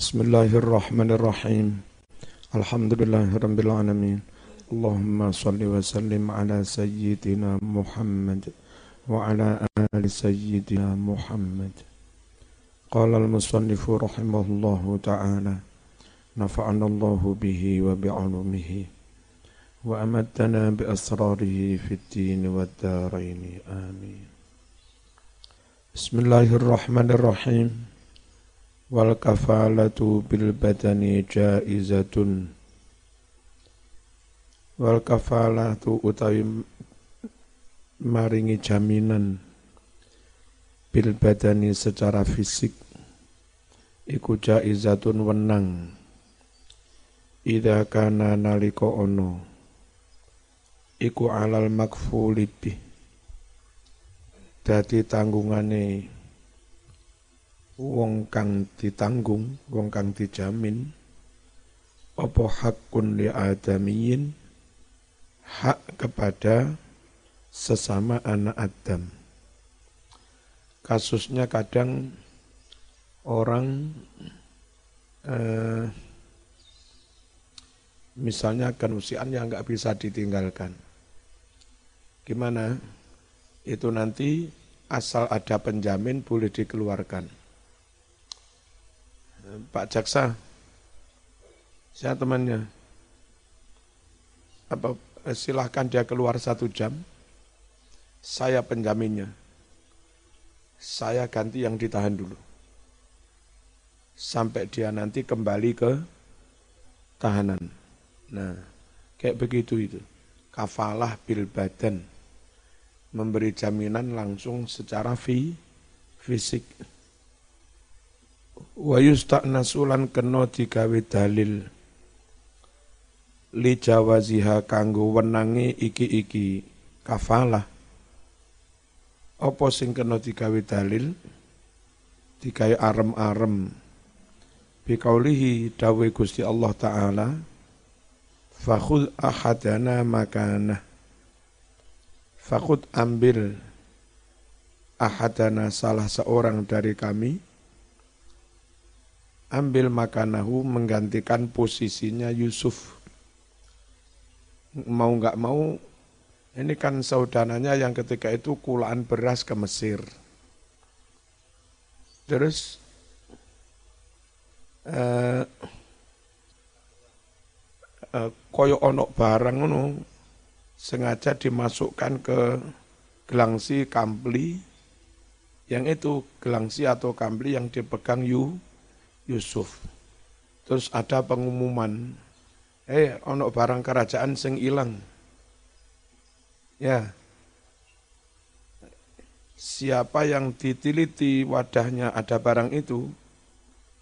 بسم الله الرحمن الرحيم. الحمد لله رب العالمين. اللهم صل وسلم على سيدنا محمد وعلى آل سيدنا محمد. قال المصنف رحمه الله تعالى نفعنا الله به وبعلومه وأمدنا بأسراره في الدين والدارين. آمين. بسم الله الرحمن الرحيم. Wal kafalatu bil badani jaizatun. Wal kafalatu utawi maringi jaminan bil badani secara fisik iku jaizatun wenang. Ida kana nalika ono iku alal makfuli bih. Dadi tanggungane wong kang ditanggung, wong kang dijamin apa hakun li adamiyin hak kepada sesama anak Adam. Kasusnya kadang orang eh, misalnya kenusian yang nggak bisa ditinggalkan. Gimana? Itu nanti asal ada penjamin boleh dikeluarkan Pak Jaksa, saya temannya. Apa eh, silahkan dia keluar satu jam, saya penjaminnya. Saya ganti yang ditahan dulu. Sampai dia nanti kembali ke tahanan. Nah, kayak begitu itu. Kafalah bil badan. Memberi jaminan langsung secara fi, fisik wa yusta'nasulan kena digawe dalil li jawaziha kanggo wenange iki-iki kafalah. Apa sing kena digawe dalil? Digawe arem-arem. Biqaulihi dawe Gusti Allah taala fakhud ahadana makana fakhud ambil ahadana salah seorang dari kami ambil makanahu menggantikan posisinya Yusuf. Mau nggak mau, ini kan saudaranya yang ketika itu kulaan beras ke Mesir. Terus eh, eh, koyo onok barang ngono sengaja dimasukkan ke gelangsi kampli yang itu gelangsi atau kampli yang dipegang Yu Yusuf. Terus ada pengumuman, eh ono barang kerajaan sing ilang. Ya. Siapa yang ditiliti wadahnya ada barang itu,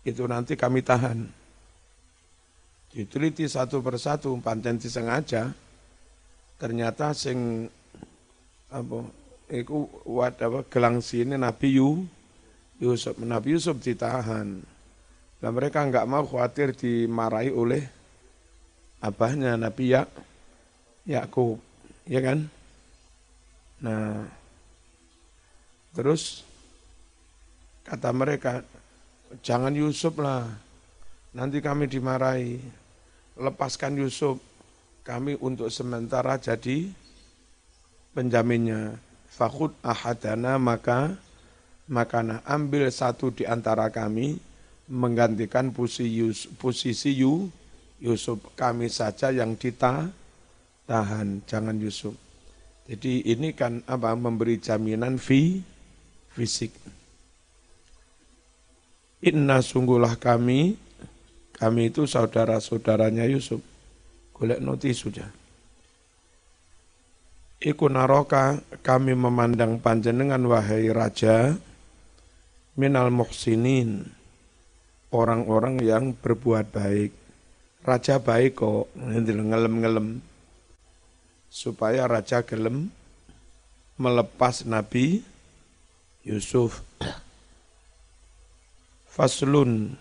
itu nanti kami tahan. Diteliti satu persatu, pancen sengaja, ternyata sing apa iku wadah gelang sini Nabi Yusuf Nabi Yusuf ditahan Nah mereka nggak mau khawatir dimarahi oleh abahnya Nabi ya Yakub, ya kan? Nah, terus kata mereka, jangan Yusuf lah, nanti kami dimarahi. Lepaskan Yusuf, kami untuk sementara jadi penjaminnya. Fakut ahadana maka makana ambil satu di antara kami menggantikan posisi Yusuf, Yusuf kami saja yang ditahan jangan Yusuf. Jadi ini kan apa memberi jaminan fi fisik. Inna sungguhlah kami, kami itu saudara-saudaranya Yusuf. Golek noti sudah. Iku naroka kami memandang panjenengan wahai raja minal muhsinin orang-orang yang berbuat baik. Raja baik kok, ngelem-ngelem. Supaya raja gelem melepas Nabi Yusuf. Faslun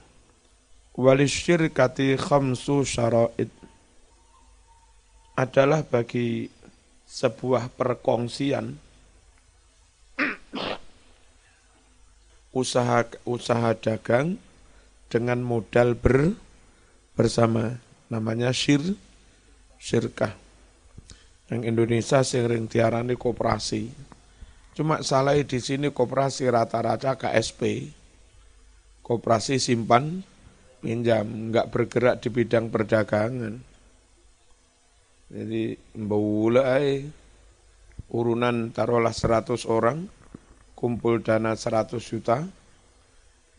walisyirkati khamsu syara'id adalah bagi sebuah perkongsian usaha usaha dagang dengan modal ber, bersama. Namanya syir, syirkah. Yang Indonesia sering diarani koperasi. Cuma salah di sini koperasi rata-rata KSP. Koperasi simpan pinjam, nggak bergerak di bidang perdagangan. Jadi mbulai urunan taruhlah 100 orang, kumpul dana 100 juta,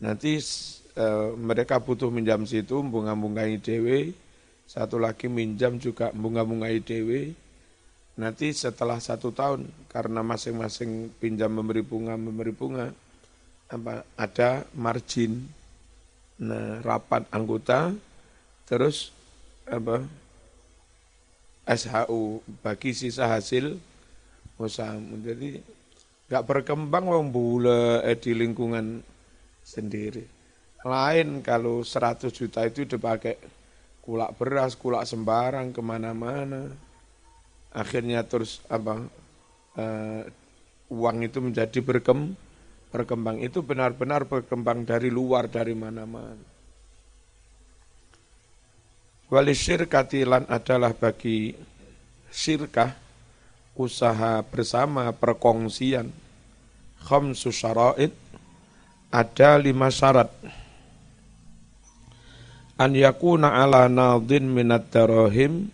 nanti e, mereka butuh minjam situ, bunga-bungai dewe, satu lagi minjam juga bunga-bungai dewe, nanti setelah satu tahun, karena masing-masing pinjam memberi bunga, memberi bunga, apa, ada margin, nah rapat anggota, terus apa SHU bagi sisa hasil usaha. Jadi nggak berkembang wong bule eh, di lingkungan sendiri. Lain kalau 100 juta itu dipakai kulak beras, kulak sembarang ke mana-mana. Akhirnya terus apa uh, uang itu menjadi berkem, berkembang. Itu benar-benar berkembang dari luar, dari mana-mana. Wali syirkatilan adalah bagi syirkah usaha bersama perkongsian khamsu syara'id ada lima syarat an yakuna ala nadin minat darahim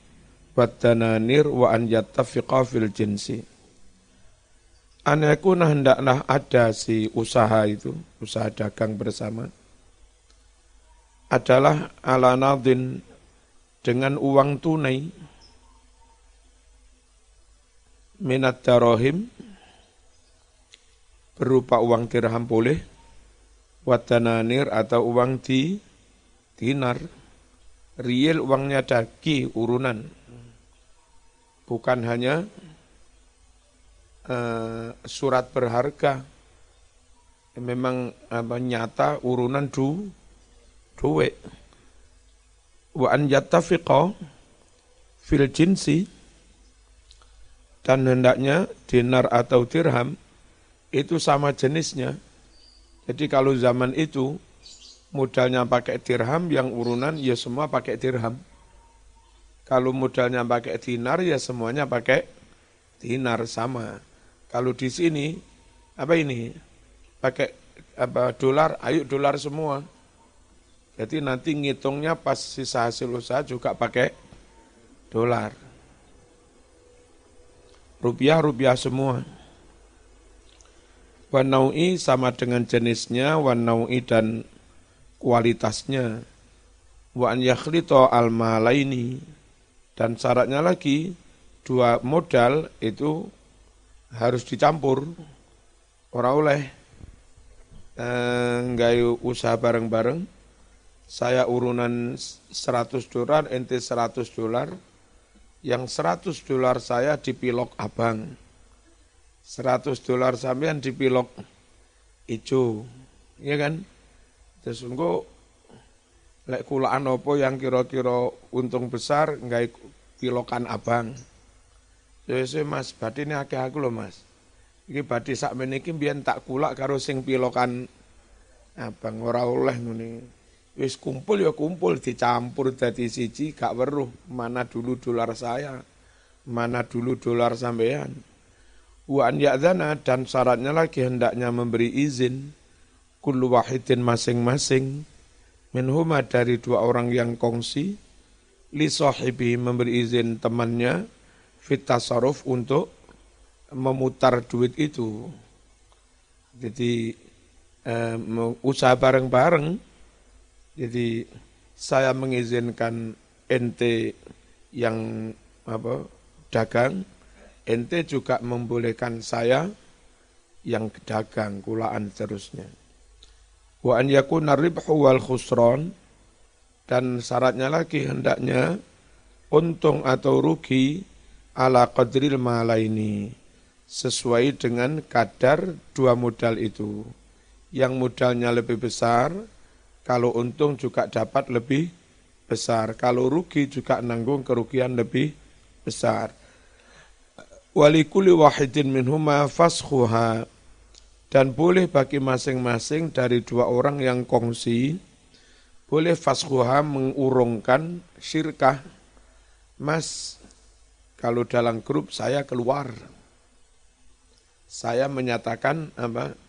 wa tananir wa an yattafiqa fil jinsi. An yakuna hendaklah ada si usaha itu usaha dagang bersama adalah ala nadin dengan uang tunai. Minat darohim berupa uang dirham boleh wadananir atau uang di dinar riel uangnya daki urunan. Bukan hanya uh, surat berharga. Memang apa nyata urunan du duit wa an yattafiqa fil jinsi dan hendaknya dinar atau dirham itu sama jenisnya. Jadi kalau zaman itu modalnya pakai dirham yang urunan ya semua pakai dirham. Kalau modalnya pakai dinar ya semuanya pakai dinar sama. Kalau di sini apa ini? Pakai apa dolar, ayo dolar semua. Jadi nanti ngitungnya pas sisa hasil usaha juga pakai dolar. Rupiah-rupiah semua. Wanaui sama dengan jenisnya, wanaui dan kualitasnya. Wa an yakhlito al malaini dan syaratnya lagi dua modal itu harus dicampur. Orang oleh eh, usaha bareng-bareng saya urunan 100 dolar, ente 100 dolar, yang 100 dolar saya dipilok abang, 100 dolar sampean dipilok ijo, ya kan? Terus engko lek kulaan opo yang kira-kira untung besar enggak pilokan abang. Ya mas, badi ini akeh aku loh mas. Iki badi sak meniki biyen tak kulak karo sing pilokan abang. Ora oleh ngene. Wis kumpul ya kumpul dicampur dadi siji gak weruh. Mana dulu dolar saya mana dulu dolar sampean wa an dan syaratnya lagi hendaknya memberi izin kullu wahidin masing-masing. Minhuma dari dua orang yang kongsi li sahibi memberi izin temannya fit untuk memutar duit itu. Jadi eh, usaha bareng-bareng. Jadi saya mengizinkan ente yang apa dagang, ente juga membolehkan saya yang dagang kulaan terusnya. Wa an yakuna ribhu wal khusron dan syaratnya lagi hendaknya untung atau rugi ala qadril malaini sesuai dengan kadar dua modal itu. Yang modalnya lebih besar, kalau untung juga dapat lebih besar. Kalau rugi juga nanggung kerugian lebih besar. Walikuli wahidin minhuma fashuha. Dan boleh bagi masing-masing dari dua orang yang kongsi boleh faskuha mengurungkan syirkah. Mas, kalau dalam grup saya keluar. Saya menyatakan apa?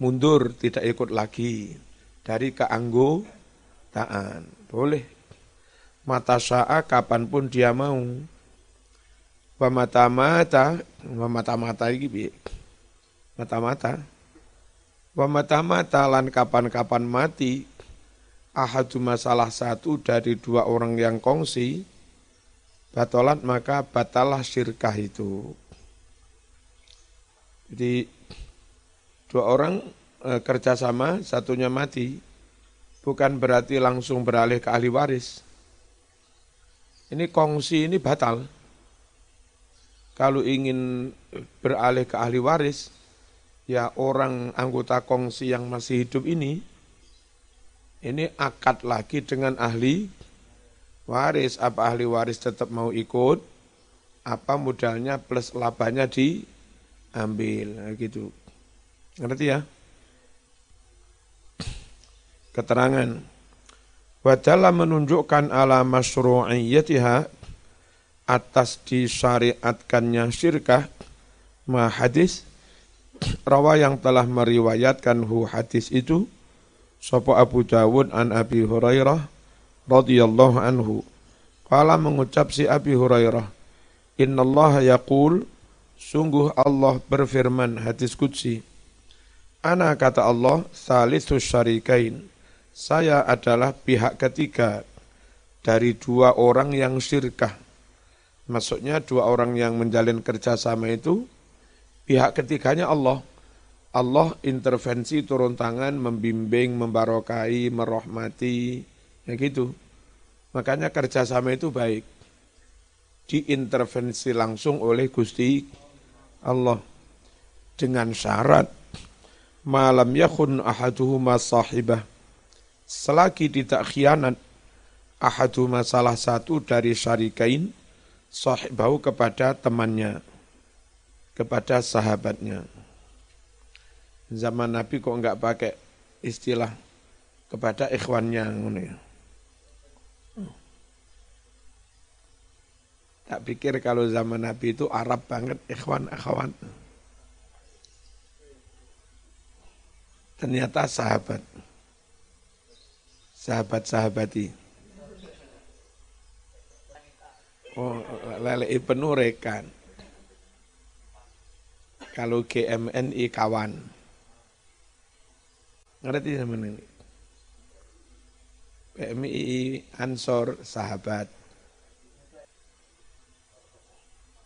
mundur, tidak ikut lagi dari keanggotaan. Boleh. Mata sya'a kapan pun dia mau. Wamata-mata, wamata-mata ini Mata-mata. Wamata-mata lan kapan-kapan mati, ahadu masalah satu dari dua orang yang kongsi, batolat maka batalah syirkah itu. Jadi dua orang e, kerjasama, satunya mati, bukan berarti langsung beralih ke ahli waris. Ini kongsi ini batal. Kalau ingin beralih ke ahli waris, ya orang anggota kongsi yang masih hidup ini, ini akad lagi dengan ahli waris. Apa ahli waris tetap mau ikut, apa modalnya plus labanya diambil, nah, gitu. Ngerti ya? keterangan. Wadala menunjukkan ala masyru'iyatiha atas disyariatkannya syirkah ma hadis rawa yang telah meriwayatkan hu hadis itu sapa Abu Dawud an Abi Hurairah radhiyallahu anhu Kala mengucap si Abi Hurairah Innallaha yaqul sungguh Allah berfirman hadis qudsi Ana kata Allah salisus syarikain saya adalah pihak ketiga dari dua orang yang syirkah. Maksudnya dua orang yang menjalin kerjasama itu, pihak ketiganya Allah. Allah intervensi turun tangan, membimbing, membarokai, merahmati, ya gitu. Makanya kerjasama itu baik. Diintervensi langsung oleh Gusti Allah. Dengan syarat, malam yakun ahaduhuma sahibah selagi tidak khianat ahadu masalah satu dari syarikain sahibahu kepada temannya kepada sahabatnya zaman Nabi kok enggak pakai istilah kepada ikhwannya ya. Tak pikir kalau zaman Nabi itu Arab banget ikhwan akhwan. Ternyata sahabat sahabat-sahabati. Oh, lele penuh rekan. Kalau GMNI kawan. Ngerti sama ini? PMI Ansor sahabat.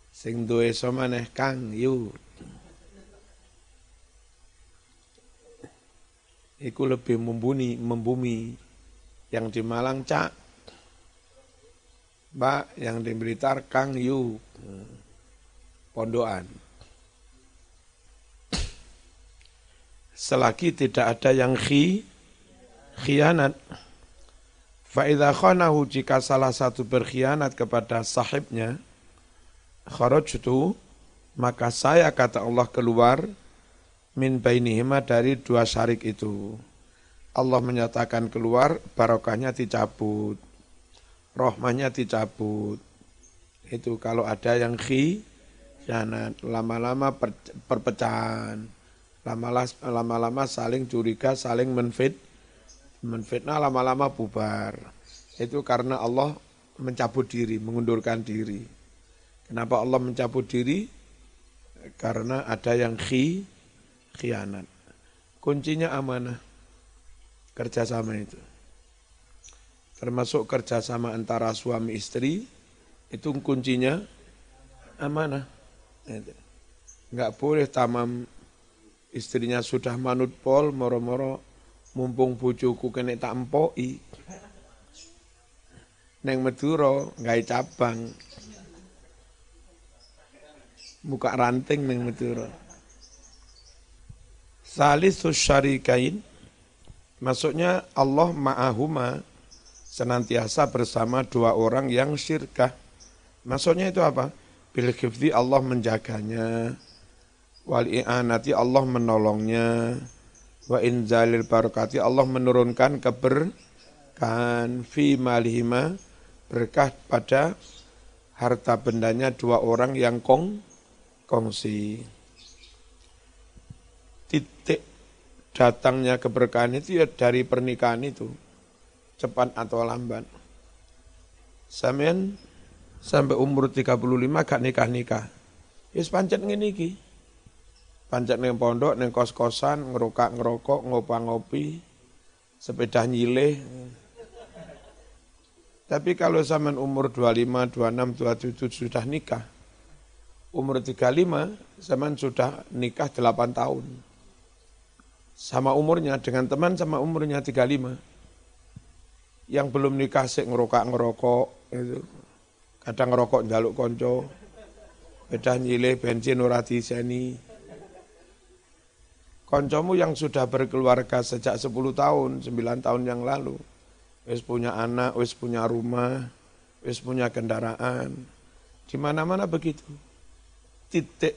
Sing duwe somaneh Kang Yu. Iku lebih membumi, membumi yang di Malang Cak, Mbak, yang di Blitar Kang Yu, Pondoan. Selagi tidak ada yang khi, khianat, Fa'idha khanahu jika salah satu berkhianat kepada sahibnya, kharajtu, maka saya kata Allah keluar min bainihima dari dua syarik itu. Allah menyatakan keluar, barokahnya dicabut, rohmanya dicabut. Itu kalau ada yang khi, jangan lama-lama per, perpecahan, lama-lama saling curiga, saling menfit, menfitnah lama-lama bubar. Itu karena Allah mencabut diri, mengundurkan diri. Kenapa Allah mencabut diri? Karena ada yang khi, khianat. Kuncinya amanah kerjasama itu. Termasuk kerjasama antara suami istri, itu kuncinya amanah. Enggak boleh tamam istrinya sudah manut pol, moro-moro mumpung bujuku kena tak empoi. Neng Madura nggak cabang. Buka ranting neng Madura. Salisus syarikain Maksudnya Allah ma'ahuma senantiasa bersama dua orang yang syirkah. Maksudnya itu apa? Bil Allah menjaganya, wal i'anati Allah menolongnya, wa inzalil barakati Allah menurunkan keber kan fi malihima berkah pada harta bendanya dua orang yang kong kongsi. Titik datangnya keberkahan itu ya dari pernikahan itu. Cepat atau lambat. Sampean sampai umur 35 gak nikah-nikah. Ya pancet ngene iki. Pancet ning pondok, ning kos-kosan, ngerokok ngerokok, ngopi-ngopi, sepeda nyileh, tapi kalau zaman umur 25, 26, 27 sudah nikah, umur 35 zaman sudah nikah 8 tahun. Sama umurnya, dengan teman sama umurnya 35. Yang belum nikah sih ngerokok-ngerokok, itu. kadang ngerokok jaluk konco, beda nyileh bensin ora diseni. Koncomu yang sudah berkeluarga sejak 10 tahun, 9 tahun yang lalu, wis punya anak, wis punya rumah, wis punya kendaraan. Di mana-mana begitu. Titik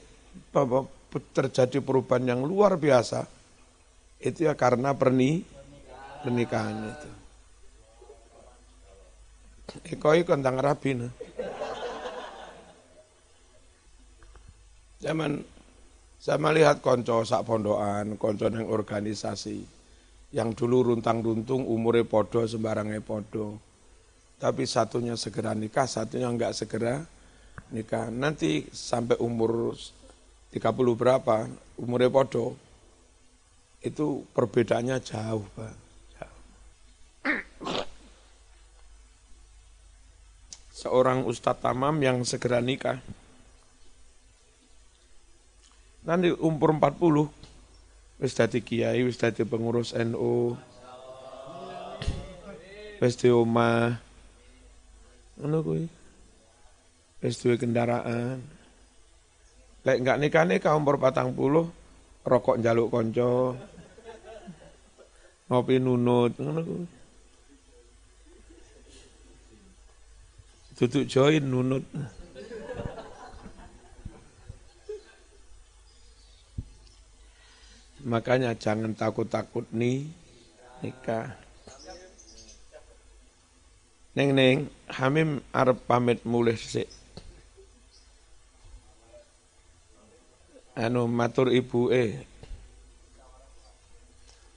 terjadi perubahan yang luar biasa itu ya karena perni pernikahan itu. Ekoi kontang rabi Zaman saya melihat konco sak pondokan, konco yang organisasi yang dulu runtang-runtung umurnya podo sembarangnya podo. Tapi satunya segera nikah, satunya enggak segera nikah. Nanti sampai umur 30 berapa, umurnya podo, itu perbedaannya jauh, Pak. Seorang ustadz tamam yang segera nikah, nanti umur 40, wis dadi kiai, wis dadi pengurus NU. Wis di omah. Ngono kuwi. Wis duwe kendaraan. Lek enggak nikah-nikah umur patang puluh, rokok njaluk konco, ngopi nunut, ngono kuwi. Duduk join nunut. Makanya jangan takut-takut nih nikah. Neng neng, Hamim arep pamit mulih sik. Anu matur ibu eh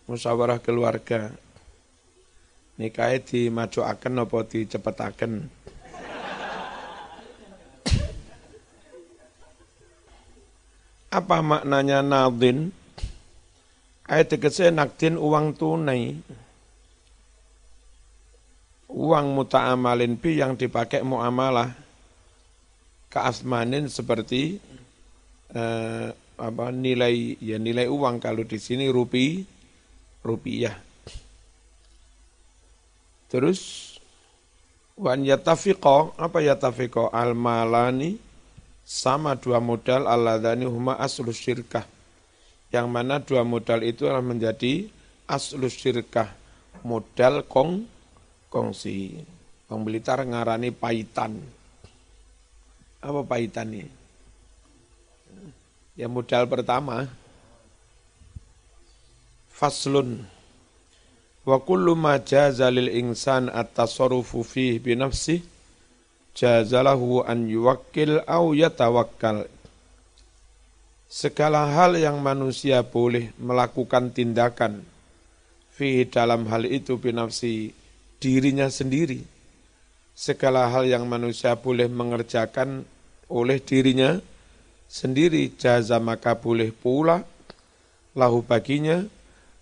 musyawarah keluarga nikahnya dimajuaken apa dicepetaken apa maknanya nadin Ayat tegese nakdin uang tunai. Uang muta'amalin bi yang dipakai muamalah keasmanin seperti eh, apa nilai ya nilai uang kalau di sini rupi rupiah. Terus wan yatafiqo apa yatafiqo al malani sama dua modal alladhani huma aslu syirkah yang mana dua modal itu adalah menjadi aslus syirkah modal kong kongsi. Bang Blitar ngarani paitan. Apa paitan ini? Ya modal pertama faslun wa kullu ma jaza lil insan at-tasarrufu fihi bi nafsihi jazalahu an yuwakkil au yatawakkal segala hal yang manusia boleh melakukan tindakan fi dalam hal itu binafsi dirinya sendiri. Segala hal yang manusia boleh mengerjakan oleh dirinya sendiri jaza maka boleh pula. Lahu baginya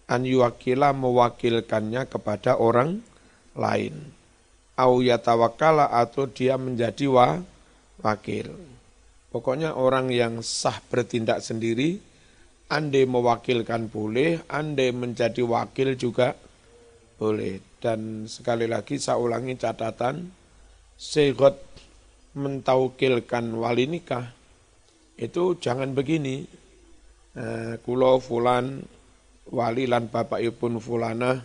an yuwakila mewakilkannya kepada orang lain. Au yatawakala atau dia menjadi wa, wakil Pokoknya orang yang sah bertindak sendiri, andai mewakilkan boleh, andai menjadi wakil juga boleh. Dan sekali lagi saya ulangi catatan, segot mentaukilkan wali nikah, itu jangan begini. Eh, kulo fulan wali lan bapak pun fulana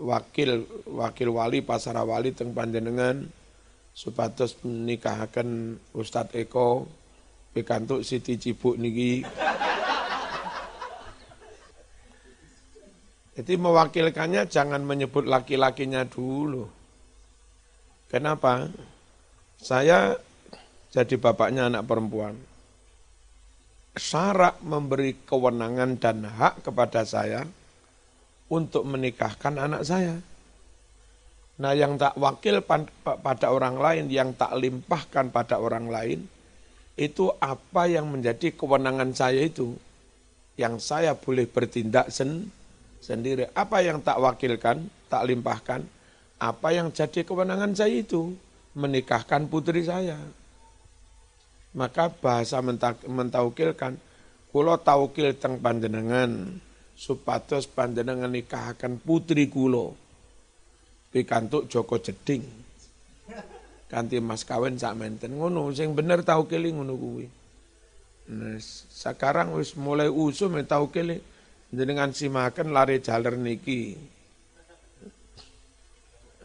wakil wakil wali pasara wali teng panjenengan supados nikahaken Ustadz Eko pikantuk Siti Cibuk niki Jadi mewakilkannya jangan menyebut laki-lakinya dulu. Kenapa? Saya jadi bapaknya anak perempuan. Syarat memberi kewenangan dan hak kepada saya untuk menikahkan anak saya. Nah yang tak wakil pada orang lain, yang tak limpahkan pada orang lain, itu apa yang menjadi kewenangan saya itu. Yang saya boleh bertindak sen sendiri. Apa yang tak wakilkan, tak limpahkan, apa yang jadi kewenangan saya itu. Menikahkan putri saya. Maka bahasa mentaukilkan, kulo taukil teng panjenengan, supados panjenengan nikahkan putri kulo pikantuk Joko Jeding. Kanti mas kawin sak menten ngono sing bener tau kili ngono kuwi. Nah, sekarang wis mulai usum ya tau kili jenengan simaken lari jaler niki.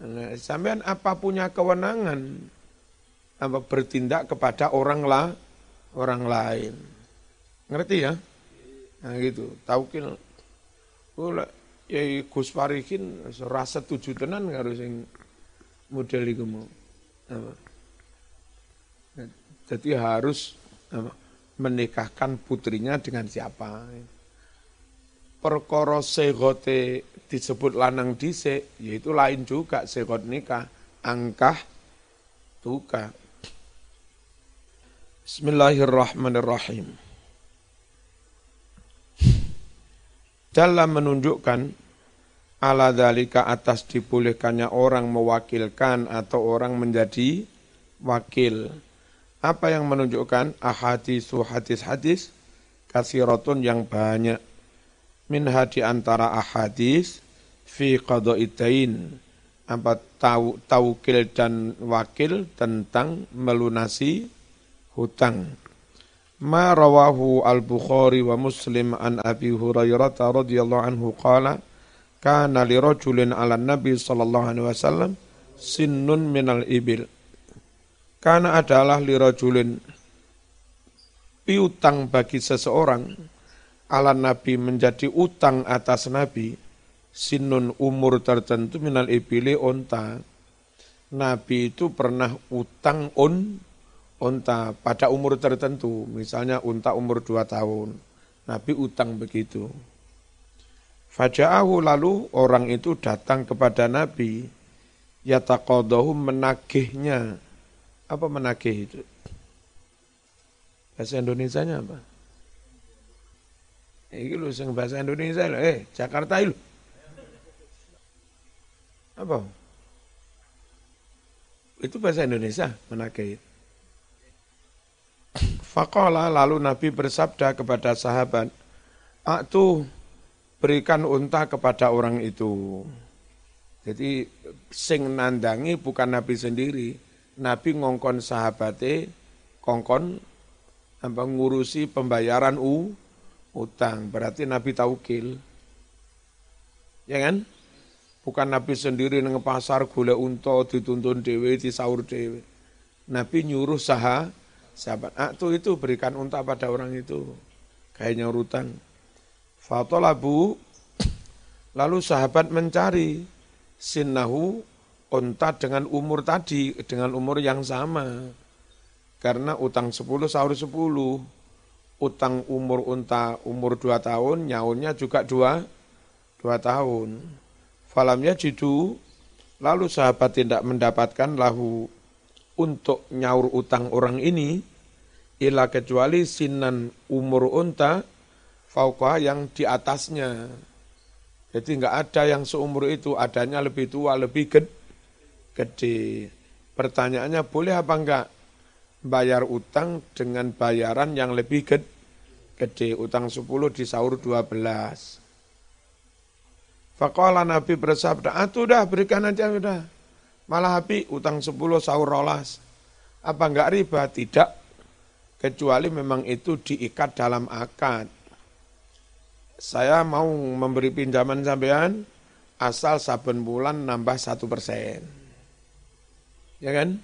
Nah, sampean apa punya kewenangan apa bertindak kepada orang lah orang lain. Ngerti ya? Nah gitu, taukil. Oh, ya Gus Farikin rasa tujuh tenan harus yang model itu mau. Apa? Jadi harus apa, menikahkan putrinya dengan siapa. Perkara segote disebut lanang dhisik, yaitu lain juga segot nikah, angkah tuka. Bismillahirrahmanirrahim. Dalam menunjukkan ala dalika atas dibolehkannya orang mewakilkan atau orang menjadi wakil. Apa yang menunjukkan ahadisu hadis-hadis kasiratun yang banyak. Min hadi antara ahadis fi qadaitain apa tau, dan wakil tentang melunasi hutang. Ma rawahu al-Bukhari wa Muslim an Abi Hurairah radhiyallahu anhu qala kana li rajulin 'ala Nabi sallallahu alaihi wasallam sinnun minal ibil. Kana adalah li rajulin piutang bagi seseorang ala Nabi menjadi utang atas Nabi sinun umur tertentu minal ibili onta. Nabi itu pernah utang on unta pada umur tertentu, misalnya unta umur dua tahun. Nabi utang begitu. Faja'ahu lalu orang itu datang kepada Nabi, yataqadahu menagihnya. Apa menagih itu? Bahasa Indonesia-nya apa? Ini lu sing bahasa Indonesia lho, eh Jakarta itu. Apa? Itu bahasa Indonesia menagih. Fakola lalu Nabi bersabda kepada sahabat, Aktu berikan unta kepada orang itu. Jadi sing nandangi bukan Nabi sendiri. Nabi ngongkon sahabate, kongkon apa ngurusi pembayaran u utang. Berarti Nabi taukil. Ya kan? Bukan Nabi sendiri nang pasar gula unta dituntun dewe, disaur dewe. Nabi nyuruh sahabat sahabat Aktu itu berikan unta pada orang itu. Kayaknya urutan. Fatolabu, lalu sahabat mencari sinnahu unta dengan umur tadi, dengan umur yang sama. Karena utang 10 sahur 10. Utang umur unta umur 2 tahun, nyaunnya juga 2, 2 tahun. Falamnya jidu, lalu sahabat tidak mendapatkan lahu untuk nyaur utang orang ini ila kecuali sinan umur unta fauqa yang di atasnya. Jadi enggak ada yang seumur itu, adanya lebih tua, lebih gede. gede. Pertanyaannya boleh apa enggak bayar utang dengan bayaran yang lebih gede? gede. Utang 10 disaur 12. Faqala Nabi bersabda, ah dah berikan aja udah. Malah Habib utang 10 sahur rolas. Apa enggak riba? Tidak. Kecuali memang itu diikat dalam akad. Saya mau memberi pinjaman sampean asal saben bulan nambah satu persen. Ya kan?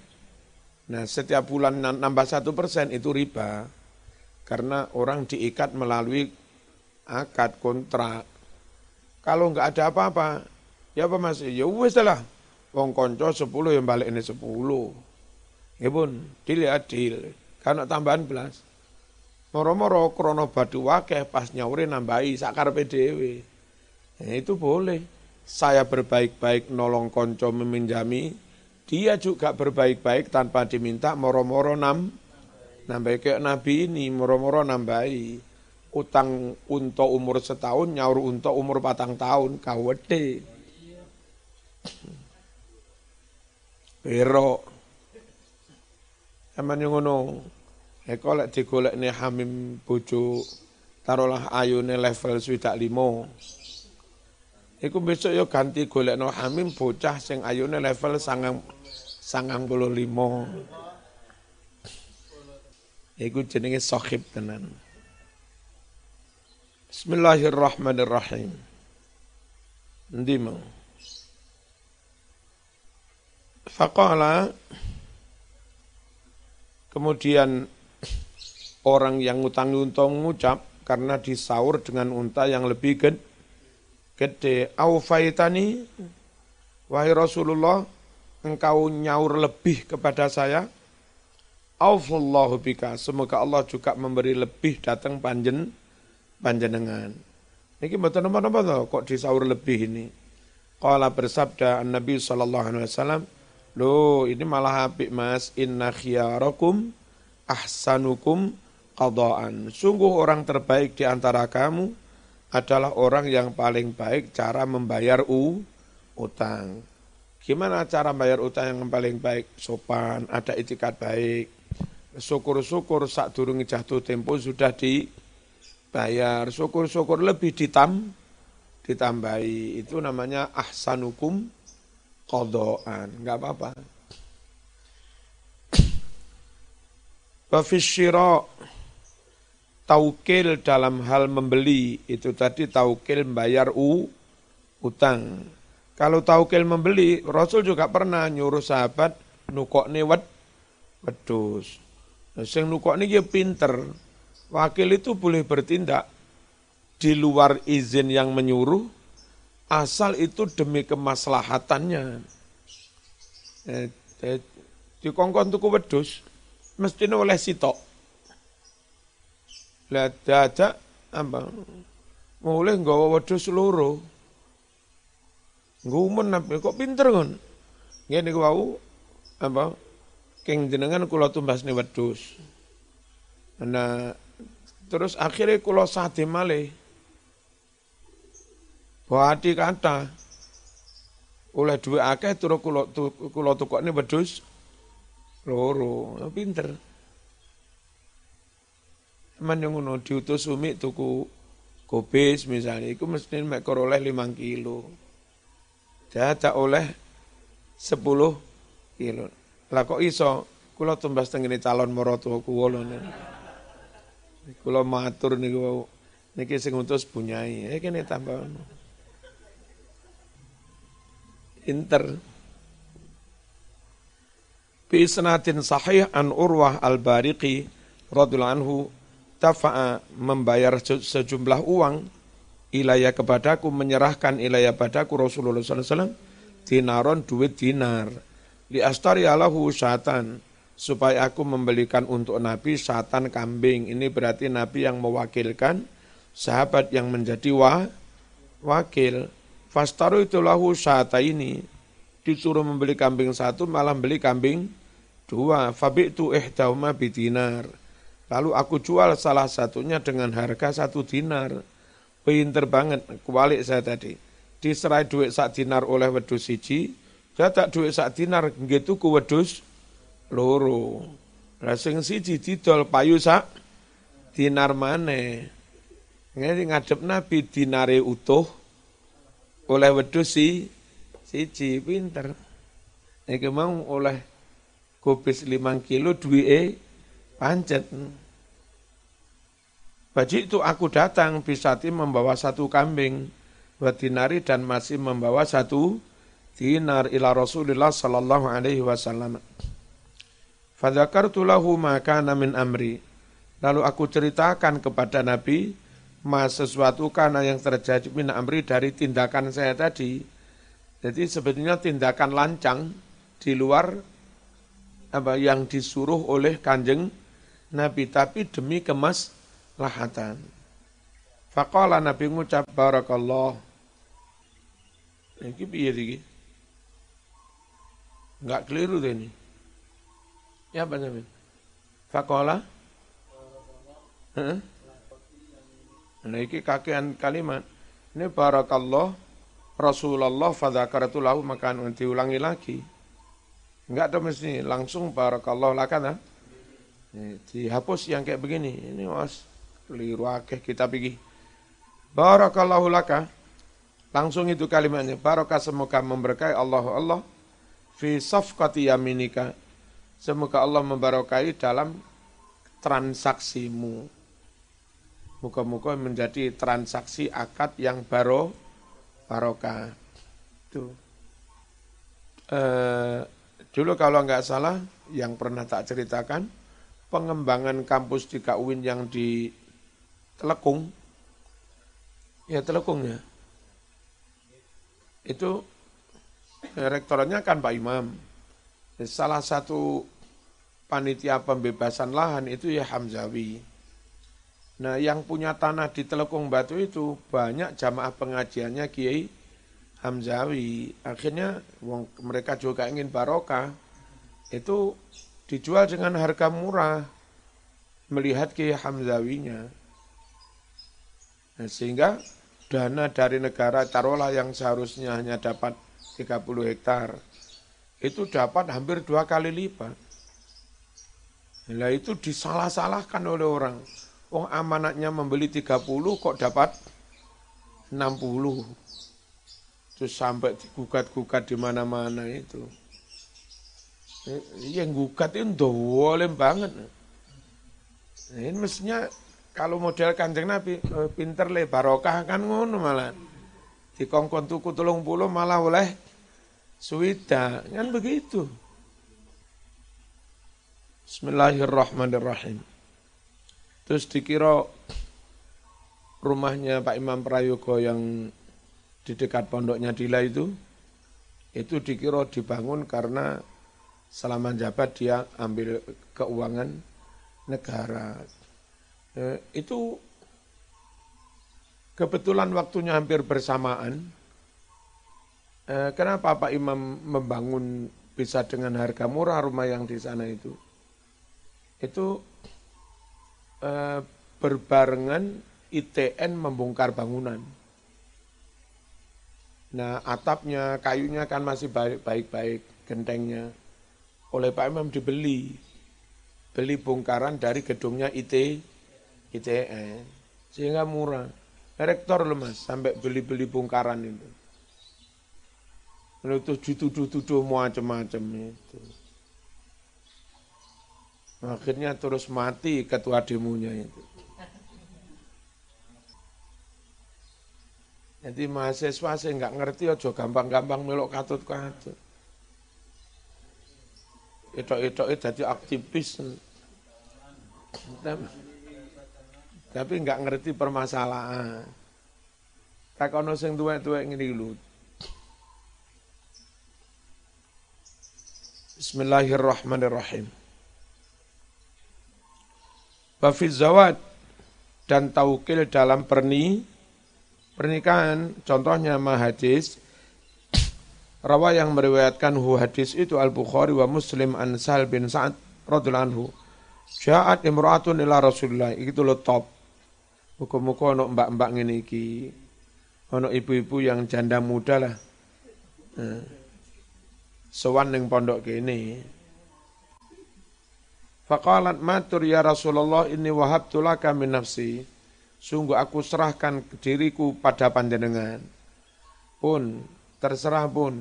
Nah setiap bulan nambah satu persen itu riba. Karena orang diikat melalui akad kontrak. Kalau nggak ada apa-apa, ya apa mas? Ya wes lah. Wong konco sepuluh yang balik ini sepuluh. Ya pun, deal. Karena tambahan belas. Moro-moro krono badu wakeh pas nyauri nambahi sakar PDW. Ya, itu boleh. Saya berbaik-baik nolong konco meminjami, dia juga berbaik-baik tanpa diminta moro-moro nam nambahi kayak Nabi ini moro-moro nambahi utang untuk umur setahun nyaur untuk umur patang tahun kawede pero Emang yang ngono Eko lek digolek nih hamim bojo taruhlah ayune level swidak limo. Iku besok yo ganti golek no hamim bocah sing ayune level sangang sangang puluh limo. Iku jenenge sohib tenan. Bismillahirrahmanirrahim. Ndi mau? Faqala kemudian orang yang ngutang unta mengucap karena disaur dengan unta yang lebih gede. Gede. Aufaitani, wahai Rasulullah, engkau nyaur lebih kepada saya. Aufullahu bika, semoga Allah juga memberi lebih datang panjen panjenengan. Ini betul nama-nama kok disaur lebih ini. Qala bersabda Nabi sallallahu alaihi wasallam, "Loh, ini malah apik Mas, inna khiyarakum ahsanukum qadaan. Sungguh orang terbaik di antara kamu adalah orang yang paling baik cara membayar u, utang. Gimana cara membayar utang yang paling baik? Sopan, ada etikat baik. Syukur-syukur saat durung jatuh tempo sudah dibayar. Syukur-syukur lebih ditam, ditambahi. Itu namanya ahsanukum kodoan. Enggak apa-apa. Wafishiro taukil dalam hal membeli itu tadi taukil membayar u utang. Kalau taukil membeli, Rasul juga pernah nyuruh sahabat nukok wed wedus. Nah, nukok ini dia pinter. Wakil itu boleh bertindak di luar izin yang menyuruh, asal itu demi kemaslahatannya. Eh, eh, di kongkong tuku wedus, mestinya oleh sitok. Lah dadak apa? Mulai nggawa wedhus loro. Ngumen apa kok pinter kon. Ngene ku wau apa? Keng jenengan kula tumbasne wedhus. Nah, terus akhirnya kula sate malih. Bati kata oleh dua akeh turun kula kula tukokne wedhus loro. Pinter. Man yang ngono diutus umi tuku kobis misalnya, itu mesti mek oleh 5 kilo. Jatah oleh 10 kilo. Lah kok iso kula tumbas tengene calon maratuwa kula Kula matur niku niki sing utus bunyai. Eh kene tambah Inter. Bi isnatin sahih an Urwah al-Bariqi radhiyallahu anhu tafa'a membayar sejumlah uang ilaya kepadaku menyerahkan ilaya padaku Rasulullah SAW dinaron duit dinar. Li astari alahu syatan supaya aku membelikan untuk Nabi syatan kambing. Ini berarti Nabi yang mewakilkan sahabat yang menjadi wa, wakil. Fastaru itu lahu syata ini disuruh membeli kambing satu malah beli kambing dua. Fabi'tu ihdauma bidinar Lalu aku jual salah satunya dengan harga satu dinar. Pinter banget, kualik saya tadi. Diserai duit sak dinar oleh wedus siji, tak duit sak dinar gitu ku wedus loro. Rasing siji didol payu sak dinar mana? Ngene ngadep Nabi dinare utuh oleh wedus si siji pinter. Iki mau oleh kubis limang kilo duit Pancet. Baji itu aku datang bisati membawa satu kambing dinari dan masih membawa satu dinar ila Rasulullah sallallahu alaihi wasallam. Fadzakartu lahu ma kana min amri. Lalu aku ceritakan kepada Nabi mas sesuatu karena yang terjadi min amri dari tindakan saya tadi. Jadi sebetulnya tindakan lancang di luar apa yang disuruh oleh kanjeng Nabi tapi demi kemaslahatan. Faqala Nabi ngucap barakallah. Iki piye iki? Enggak keliru deh ini. Ya apa namanya? Faqala? Heeh. Nah, iki kakean kalimat. Ini barakallah Rasulullah fadzakaratu lahu maka diulangi lagi. Enggak ada mesti langsung barakallah lakan dihapus yang kayak begini. Ini was keliru akeh kita pergi. Barakallahu laka. Langsung itu kalimatnya. Barakah semoga memberkahi Allah Allah. Fi safqati yaminika. Semoga Allah memberkahi dalam transaksimu. Muka-muka menjadi transaksi akad yang baro, barokah. Itu. E, dulu kalau nggak salah, yang pernah tak ceritakan, pengembangan kampus di KUIN yang di Telekung, Ya telekung ya. Itu rektornya kan Pak Imam. Salah satu panitia pembebasan lahan itu ya Hamzawi. Nah yang punya tanah di Telekung Batu itu banyak jamaah pengajiannya Kiai Hamzawi. Akhirnya mereka juga ingin barokah. Itu dijual dengan harga murah. Melihat Kiai Hamzawinya. Nah, sehingga dana dari negara taruhlah yang seharusnya hanya dapat 30 hektar itu dapat hampir dua kali lipat. Nah itu disalah-salahkan oleh orang. Oh amanatnya membeli 30 kok dapat 60. Terus sampai digugat-gugat di mana-mana itu. Yang gugat itu dolim banget. Ini mestinya kalau model kanjeng Nabi, eh, pinter le barokah kan ngono malah. Di kongkon tuku tulung puluh malah oleh suwida. Kan begitu. Bismillahirrahmanirrahim. Terus dikira rumahnya Pak Imam Prayogo yang di dekat pondoknya Dila itu, itu dikira dibangun karena selama jabat dia ambil keuangan negara. Eh, itu kebetulan waktunya hampir bersamaan. Eh, kenapa Pak Imam membangun bisa dengan harga murah rumah yang di sana itu? Itu eh, berbarengan ITN membongkar bangunan. Nah atapnya, kayunya kan masih baik-baik, gentengnya. Oleh Pak Imam dibeli. Beli bongkaran dari gedungnya IT, ITN sehingga murah. Rektor loh mas, sampai beli-beli bongkaran itu. Lalu itu dituduh-tuduh macam-macam itu. Akhirnya terus mati ketua demonya itu. Jadi mahasiswa saya nggak ngerti aja gampang-gampang melok katut-katut. Itu-itu jadi aktivis. Tapi nggak ngerti permasalahan. Takono sing tuwek-tuwek ngene lho. Bismillahirrahmanirrahim. Bafi zawad dan taukil dalam perni pernikahan contohnya mahadis rawa yang meriwayatkan hu hadis itu Al Bukhari wa Muslim an Sal bin Sa'ad radhiyallahu anhu Sya'at imra'atun ila Rasulullah itu lo top Muka-muka ono mbak-mbak ngene iki. Ono ibu-ibu yang janda muda lah. Nah. Sowan ning pondok kene. Faqalat matur ya Rasulullah ini wahabtu laka min nafsi. Sungguh aku serahkan diriku pada panjenengan. Pun terserah pun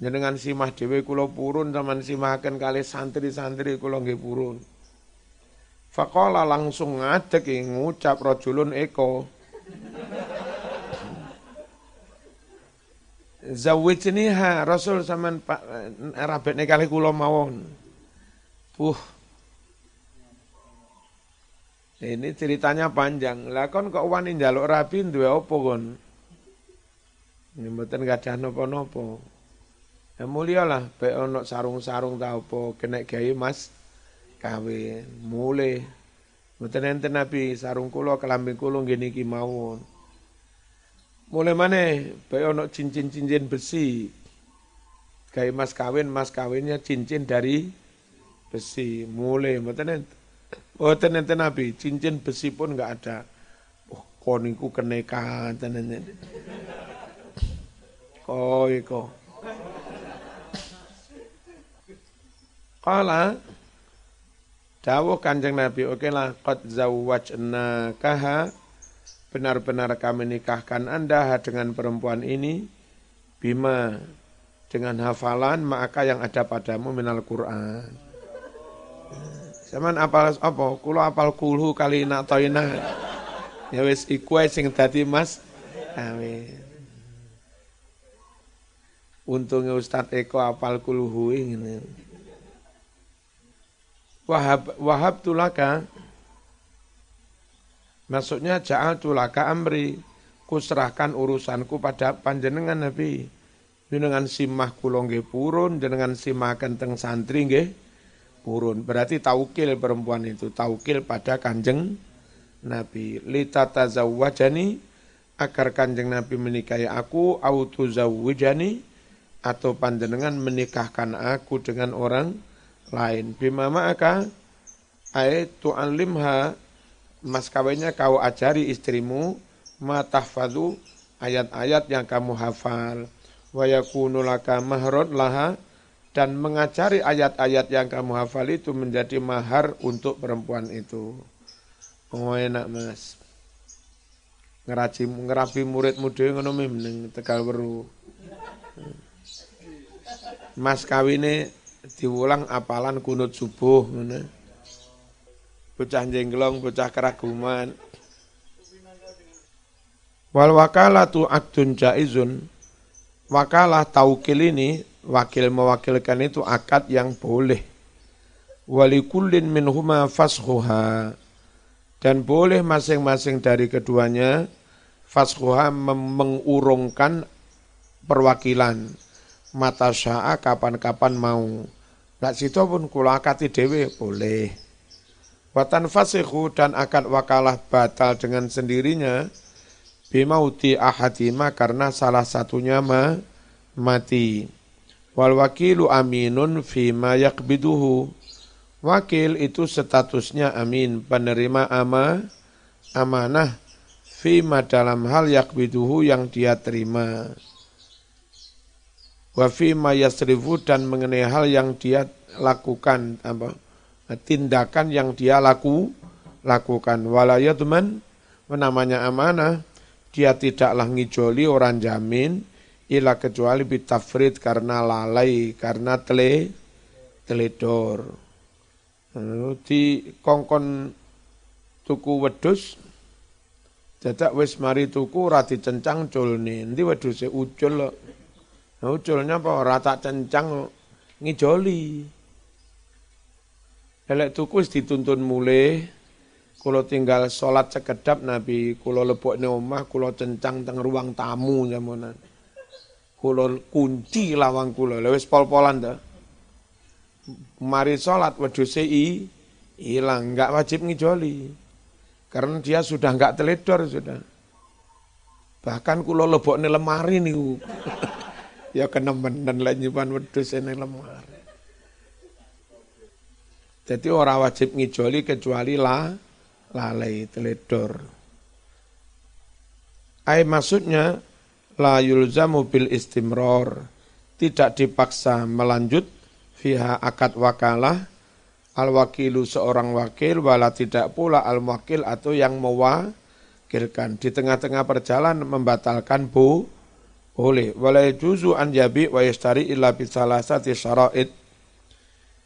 jenengan simah dhewe kula purun zaman simahaken kali santri-santri kula nggih purun. Fakola langsung ngadek ngucap rojulun eko. ha Rasul sama Pak rabet kali kula mawon. Puh. Ini ceritanya panjang. Lah kon kok wani njaluk rabi duwe apa kon? Ini mboten gadah napa-napa. Ya mulia lah, baik ono sarung-sarung ta apa kena gawe Mas kawin. Mulai mboten enten Nabi sarung kula kelambi kula ngene iki mawon. Mulai mana? Baik ono cincin-cincin besi. Gawe mas kawin, mas kawinnya cincin dari besi. Mulai mboten enten. Oh tenen Nabi, cincin besi pun enggak ada. Oh, koniku keneka tenen. Oh, iko. Kala dawuh Kanjeng Nabi, oke lah qad zawwajna kaha benar-benar kami nikahkan Anda dengan perempuan ini bima dengan hafalan maka yang ada padamu minal Quran. Zaman apal apa? Kulo apal kulhu kali nak toina. Ya wis iku sing dadi Mas. Amin. Untungnya Ustadz Eko apal kulhu ini. Wahab wahab tulaka Maksudnya ja'al tulaka amri kusrahkan urusanku pada panjenengan Nabi. Dengan simah kulongge purun, dengan simah kenteng santri nggih purun. Berarti taukil perempuan itu, taukil pada kanjeng Nabi. Lita tazawwajani agar kanjeng Nabi menikahi aku, autu zawwijani atau panjenengan menikahkan aku dengan orang lain. Bima ma'aka ayat tu'alimha mas kawinnya kau ajari istrimu matahfadu ayat-ayat yang kamu hafal wa yakunu laka laha dan mengajari ayat-ayat yang kamu hafal itu menjadi mahar untuk perempuan itu. Oh enak mas. Ngerapi murid muda ngono mending Tegal Weru. Mas kawine diulang apalan kunut subuh ngono. Bocah jengglong, bocah keraguman. Wal wakalatu akdun jaizun. Wakalah taukil ini wakil mewakilkan itu akad yang boleh. Walikullin minhuma fashuha. Dan boleh masing-masing dari keduanya fashuha mengurungkan perwakilan. Mata sya'a kapan-kapan mau. Gak situ pun kula akati dewe boleh. Watan fasihu dan akad wakalah batal dengan sendirinya bimauti ahadima karena salah satunya ma, mati. Wal wakilu aminun fima yakbiduhu. Wakil itu statusnya amin, penerima ama, amanah fima dalam hal yakbiduhu yang dia terima. Wa fima yasrifu dan mengenai hal yang dia lakukan apa tindakan yang dia laku lakukan. Walayatman namanya amanah dia tidaklah ngijoli orang jamin ila kecuali bitafrid karena lalai, karena tele, teledor. Di kongkon tuku wedus, dadak wis mari tuku rati cencang culne, nanti wedusnya ucul uculnya apa? Rata cencang ngijoli. Elek tuku dituntun mulai, kulo tinggal sholat sekedap Nabi, kulo lebok omah, kulo cencang teng ruang tamu zamonan kula kunci lawang kula. Lha wis pol-polan ta. Mari salat wedhuse i hilang enggak wajib ngijoli. Karena dia sudah enggak teledor sudah. Bahkan kula lebokne lemari niku ya kenemenen lek nyimpan wedhus ning lemari jadi orang wajib ngijoli kecuali lah lalai teledor. Ay maksudnya la yulzamu bil istimror. Tidak dipaksa melanjut fiha akad wakalah al wakilu seorang wakil wala tidak pula al wakil atau yang mewakilkan. Di tengah-tengah perjalanan membatalkan bu boleh. Wala juzu an yabi wa yastari illa bisalasati syara'id.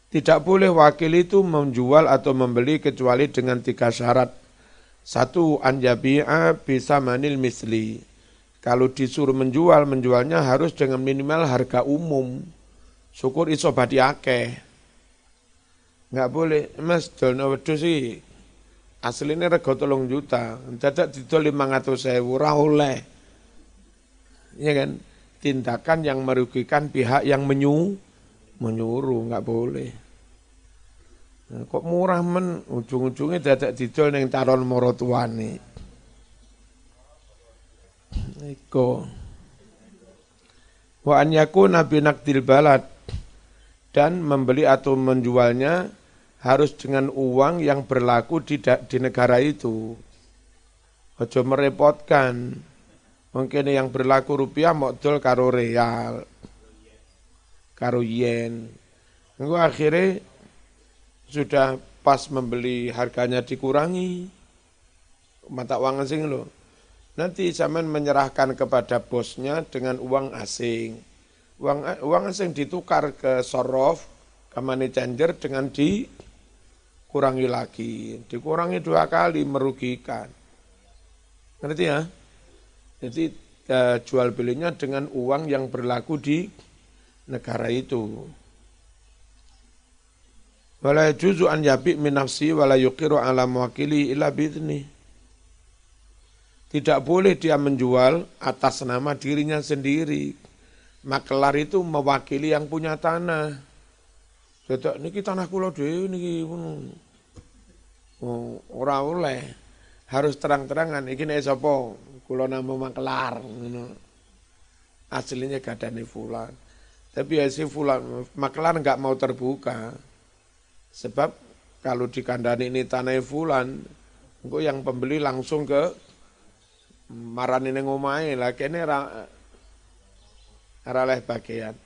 Tidak boleh wakil itu menjual atau membeli kecuali dengan tiga syarat. Satu an yabi'a bisa manil misli. Kalau disuruh menjual, menjualnya harus dengan minimal harga umum. Syukur iso badi. Enggak boleh, Mas dolno wedhus iki. Aslinya rego tolong juta, dadak didol 500 sewu, ora oleh. Ya kan? Tindakan yang merugikan pihak yang menyu, menyuruh, nggak boleh. Nah, kok murah men, ujung-ujungnya dadak didol yang calon moro tuane. Iko. Wa an yakuna binaqdil balad dan membeli atau menjualnya harus dengan uang yang berlaku di, di negara itu. Ojo merepotkan. Mungkin yang berlaku rupiah modal karo real, karo yen. Engko akhirnya sudah pas membeli harganya dikurangi. Mata uang asing loh. Nanti zaman menyerahkan kepada bosnya dengan uang asing. Uang, uang asing ditukar ke sorof, ke money changer dengan dikurangi lagi. Dikurangi dua kali merugikan. Ngerti ya? Jadi eh, jual belinya dengan uang yang berlaku di negara itu. Wala juzu an yabi min nafsi wala ala mewakili illa bidni. Tidak boleh dia menjual atas nama dirinya sendiri. Makelar itu mewakili yang punya tanah. Jadi niki tanah kula dhewe niki oh, ora oleh. Harus terang-terangan iki nek sapa? Kula nama makelar ngono. Aslinya gadane fulan. Tapi ya si fulan makelar enggak mau terbuka. Sebab kalau dikandani ini tanah fulan, engko yang pembeli langsung ke marani ning omahe lah kene ra ora leh bagian.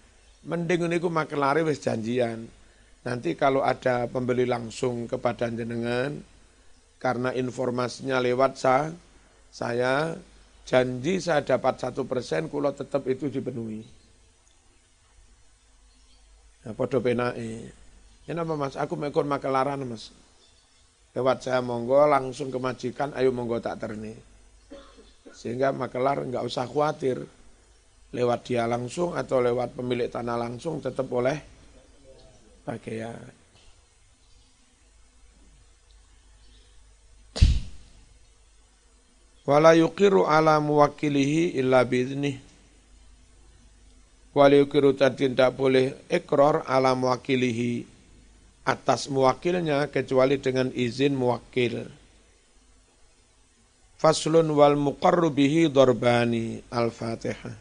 Mending niku makelare wis janjian. Nanti kalau ada pembeli langsung kepada jenengan karena informasinya lewat sa, saya janji saya dapat satu persen, kulo tetap itu dipenuhi. Nah, podo penai. Ini apa mas? Aku mekon makelaran mas. Lewat saya monggo langsung ke majikan, ayo monggo tak terni. Sehingga makelar nggak usah khawatir lewat dia langsung atau lewat pemilik tanah langsung tetap boleh pakaian. Wala yuqiru ala muwakilihi illa biiznih. Wala tadi tidak boleh ikrar ala muwakilihi atas muwakilnya kecuali dengan izin muwakil. Faslun wal muqarru bihi darbani. Al-Fatihah.